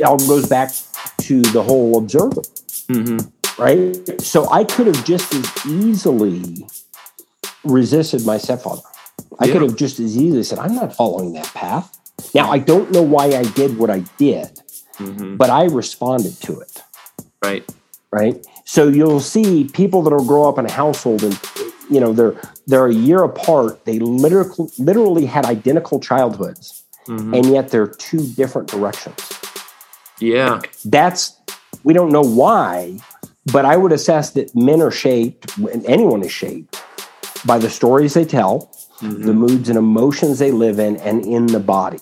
it all goes back to the whole observer, mm-hmm. right? So I could have just as easily resisted my stepfather. I Yeah. could have just as easily said, I'm not following that path. Now, I don't know why I did what I did, mm-hmm. but I responded to it Right. right? So you'll see people that'll grow up in a household and you know they're they're a year apart. They literally literally had identical childhoods, mm-hmm. and yet they're two different directions. Yeah. That's we don't know why, but I would assess that men are shaped, and anyone is shaped by the stories they tell, mm-hmm. the moods and emotions they live in, and in the body.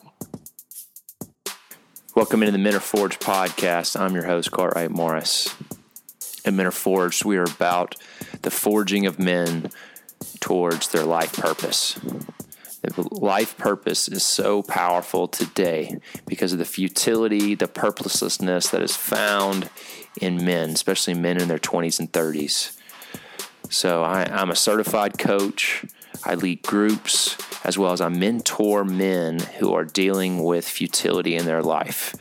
Welcome into the Men Are Forged podcast. I'm your host, Cartwright Morris. At Men Are Forged, we are about the forging of men towards their life purpose. Life purpose is so powerful today because of the futility, the purposelessness that is found in men, especially men in their 20s and 30s. So I, I'm a certified coach. I lead groups as well as I mentor men who are dealing with futility in their life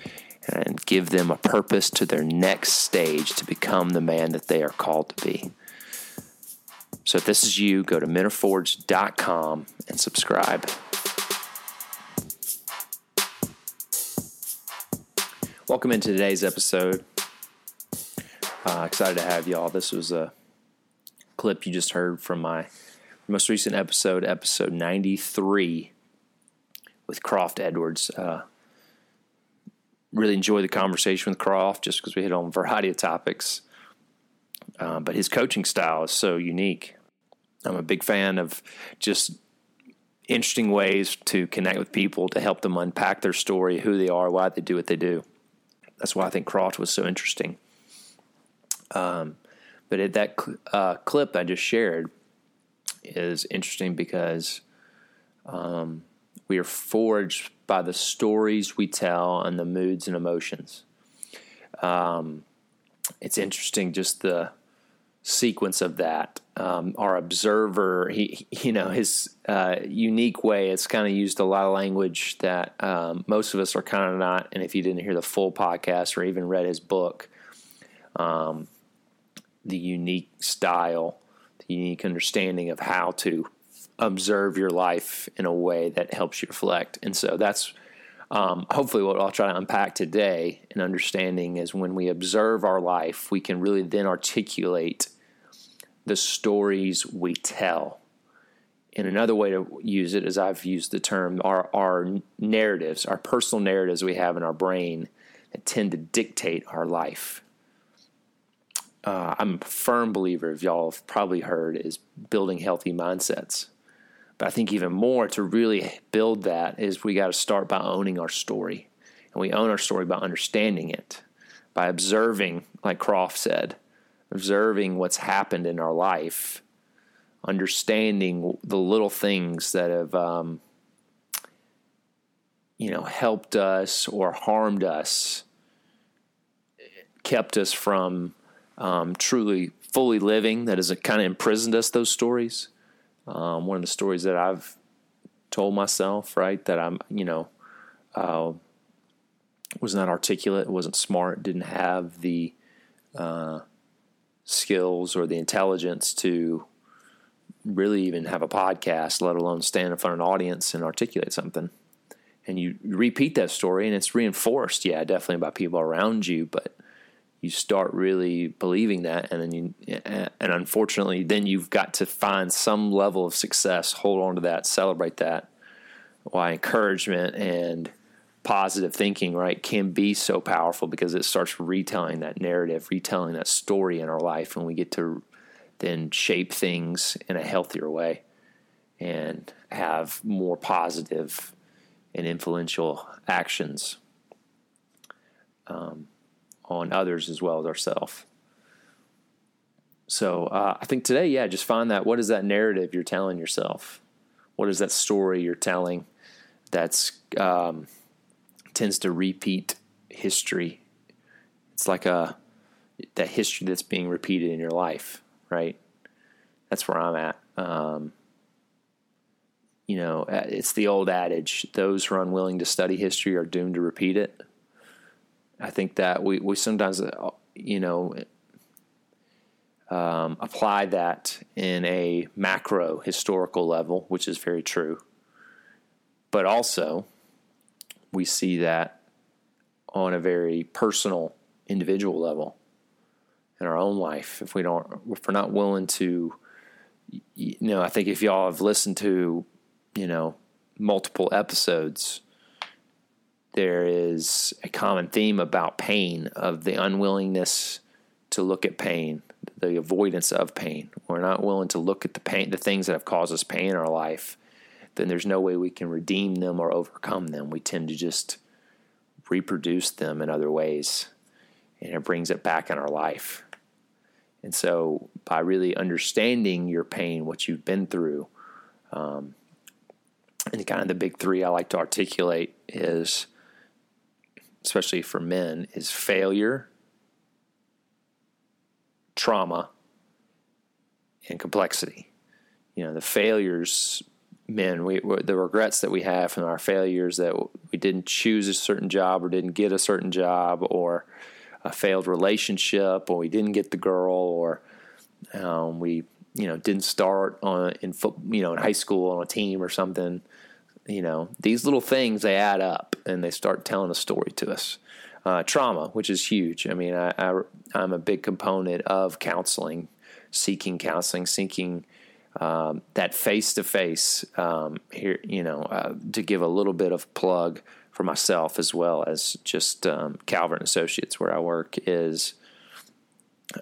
and give them a purpose to their next stage to become the man that they are called to be. So if this is you, go to menareforged.com and subscribe. Welcome into today's episode. Uh, excited to have y'all. This was a clip you just heard from my most recent episode, episode 93 with Croft Edwards. Uh, really enjoyed the conversation with Croft just because we hit on a variety of topics. Uh, but his coaching style is so unique. I'm a big fan of just interesting ways to connect with people to help them unpack their story, who they are, why they do what they do. That's why I think Croft was so interesting. Um, but it, that cl- uh, clip I just shared is interesting because um, we are forged by the stories we tell and the moods and emotions. Um, it's interesting just the sequence of that. Um, our observer, he, you know, his uh, unique way. It's kind of used a lot of language that um, most of us are kind of not. And if you didn't hear the full podcast or even read his book, um, the unique style, the unique understanding of how to observe your life in a way that helps you reflect. And so that's um, hopefully what I'll try to unpack today and understanding is when we observe our life, we can really then articulate the stories we tell. And another way to use it, as I've used the term, are our narratives, our personal narratives we have in our brain that tend to dictate our life. Uh, I'm a firm believer, if y'all have probably heard, is building healthy mindsets. But I think even more to really build that is we got to start by owning our story. And we own our story by understanding it, by observing, like Croft said, observing what's happened in our life, understanding the little things that have, um, you know, helped us or harmed us, kept us from um, truly fully living, that has kind of imprisoned us, those stories. Um, one of the stories that I've told myself, right, that I'm, you know, uh, was not articulate, wasn't smart, didn't have the uh, skills or the intelligence to really even have a podcast, let alone stand in front of an audience and articulate something. And you repeat that story, and it's reinforced, yeah, definitely by people around you, but you start really believing that and then you and unfortunately then you've got to find some level of success hold on to that celebrate that why encouragement and positive thinking right can be so powerful because it starts retelling that narrative retelling that story in our life and we get to then shape things in a healthier way and have more positive and influential actions um, on others as well as ourselves. So uh, I think today, yeah, just find that what is that narrative you're telling yourself? What is that story you're telling that's um, tends to repeat history? It's like a that history that's being repeated in your life, right? That's where I'm at. Um, you know, it's the old adage: those who are unwilling to study history are doomed to repeat it I think that we, we sometimes, uh, you know, um, apply that in a macro historical level, which is very true. But also, we see that on a very personal, individual level in our own life. If we don't, if we're not willing to, you know, I think if y'all have listened to, you know, multiple episodes, there is a common theme about pain of the unwillingness to look at pain, the avoidance of pain. We're not willing to look at the pain, the things that have caused us pain in our life. Then there's no way we can redeem them or overcome them. We tend to just reproduce them in other ways, and it brings it back in our life. And so, by really understanding your pain, what you've been through, um, and kind of the big three I like to articulate is, especially for men, is failure, trauma, and complexity. You know, the failures, men, we, the regrets that we have from our failures that we didn't choose a certain job or didn't get a certain job or a failed relationship or we didn't get the girl or um, we you know didn't start on in foot you know in high school on a team or something you know these little things they add up and they start telling a story to us. Uh, trauma which is huge. I mean I, I i'm a big component of counseling seeking counseling seeking um, that face to face here you know uh, to give a little bit of plug for myself as well as just um, Calvert Associates where I work is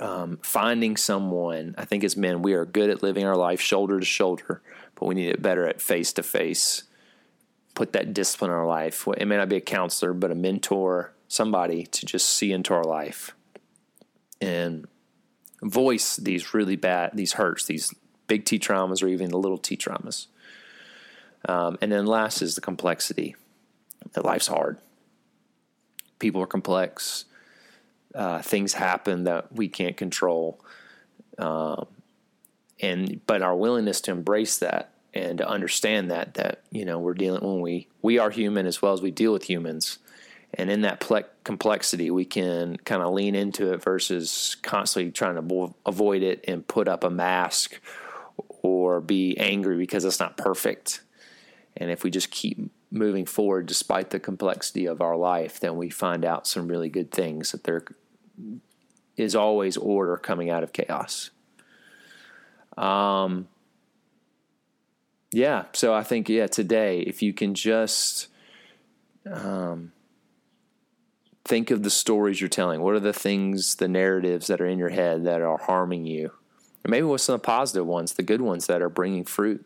um, finding someone. I think as men we are good at living our life shoulder to shoulder, but we need it better at face to face. Put that discipline in our life. It may not be a counselor, but a mentor, somebody to just see into our life and voice these really bad, these hurts, these big T traumas, or even the little T traumas. Um, and then last is the complexity that life's hard. People are complex. Uh, things happen that we can't control, um, and but our willingness to embrace that and to understand that that you know we're dealing when we we are human as well as we deal with humans, and in that ple- complexity we can kind of lean into it versus constantly trying to avoid it and put up a mask or be angry because it's not perfect. And if we just keep moving forward despite the complexity of our life, then we find out some really good things that there is always order coming out of chaos. Um, yeah, so I think yeah, today if you can just um, think of the stories you're telling, what are the things, the narratives that are in your head that are harming you, or maybe with some positive ones, the good ones that are bringing fruit,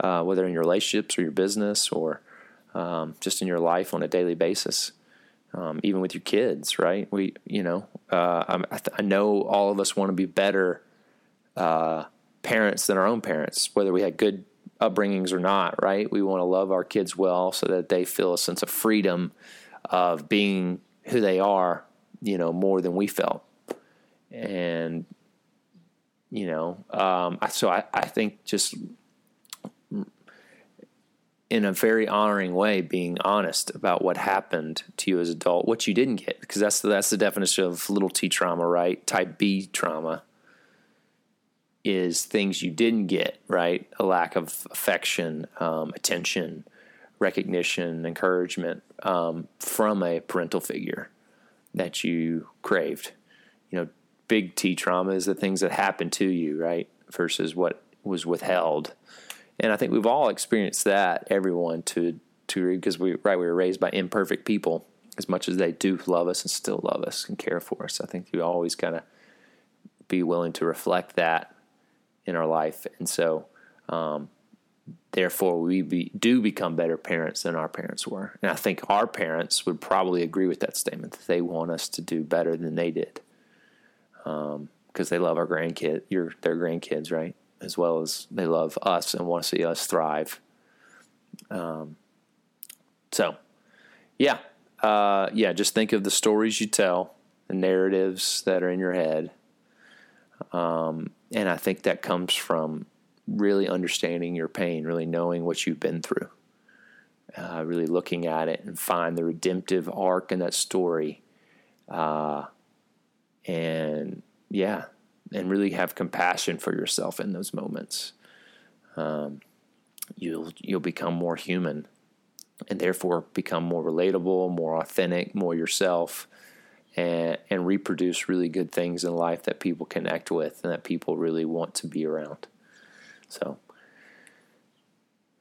uh, whether in your relationships or your business or um, just in your life on a daily basis, um, even with your kids, right? We, you know, uh, I, th- I, know all of us want to be better uh, parents than our own parents, whether we had good upbringings or not, right? We want to love our kids well so that they feel a sense of freedom of being who they are, you know, more than we felt. And, you know, um, so I, I think just in a very honoring way being honest about what happened to you as an adult what you didn't get because that's the, that's the definition of little t trauma right? Type b trauma is things you didn't get right? A lack of affection um, attention recognition encouragement um, from a parental figure that you craved. You know big t trauma is the things that happened to you right versus what was withheld and I think we've all experienced that, everyone to to because we right we were raised by imperfect people as much as they do love us and still love us and care for us. I think you always kind of be willing to reflect that in our life, and so um, therefore we be, do become better parents than our parents were. And I think our parents would probably agree with that statement that they want us to do better than they did because um, they love our grandkid, your their grandkids, right? as well as they love us and want to see us thrive. Um, so, yeah, uh, yeah, just think of the stories you tell, the narratives that are in your head. Um, and I think that comes from really understanding your pain, really knowing what you've been through, uh, really looking at it and find the redemptive arc in that story uh, and yeah, and really have compassion for yourself in those moments. Um, you'll you'll become more human, and therefore become more relatable, more authentic, more yourself, and and reproduce really good things in life that people connect with and that people really want to be around. So,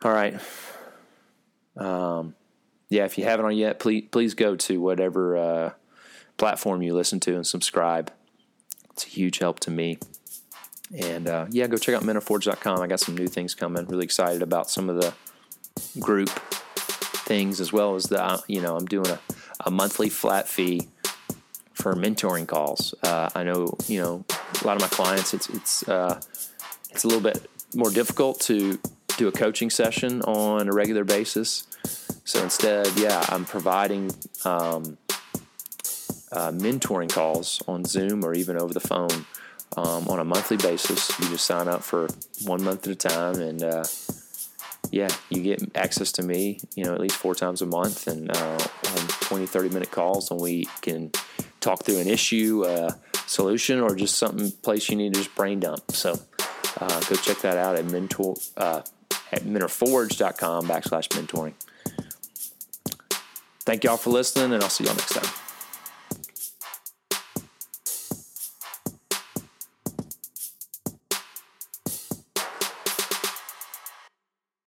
all right. Um, yeah, if you haven't on yet, please please go to whatever uh, platform you listen to and subscribe. It's a huge help to me. And uh, yeah, go check out menareforged.com. I got some new things coming. Really excited about some of the group things as well as the, uh, you know, I'm doing a, a monthly flat fee for mentoring calls. Uh, I know, you know, a lot of my clients, it's, it's, uh, it's a little bit more difficult to do a coaching session on a regular basis. So instead, yeah, I'm providing um, uh, mentoring calls on Zoom or even over the phone um, on a monthly basis. You just sign up for one month at a time, and uh, yeah, you get access to me, you know, at least four times a month and uh, on 20, 30 minute calls, and we can talk through an issue, uh, solution, or just something place you need to just brain dump. So uh, go check that out at mentor uh, at menareforged.com backslash mentoring. Thank y'all for listening, and I'll see y'all next time.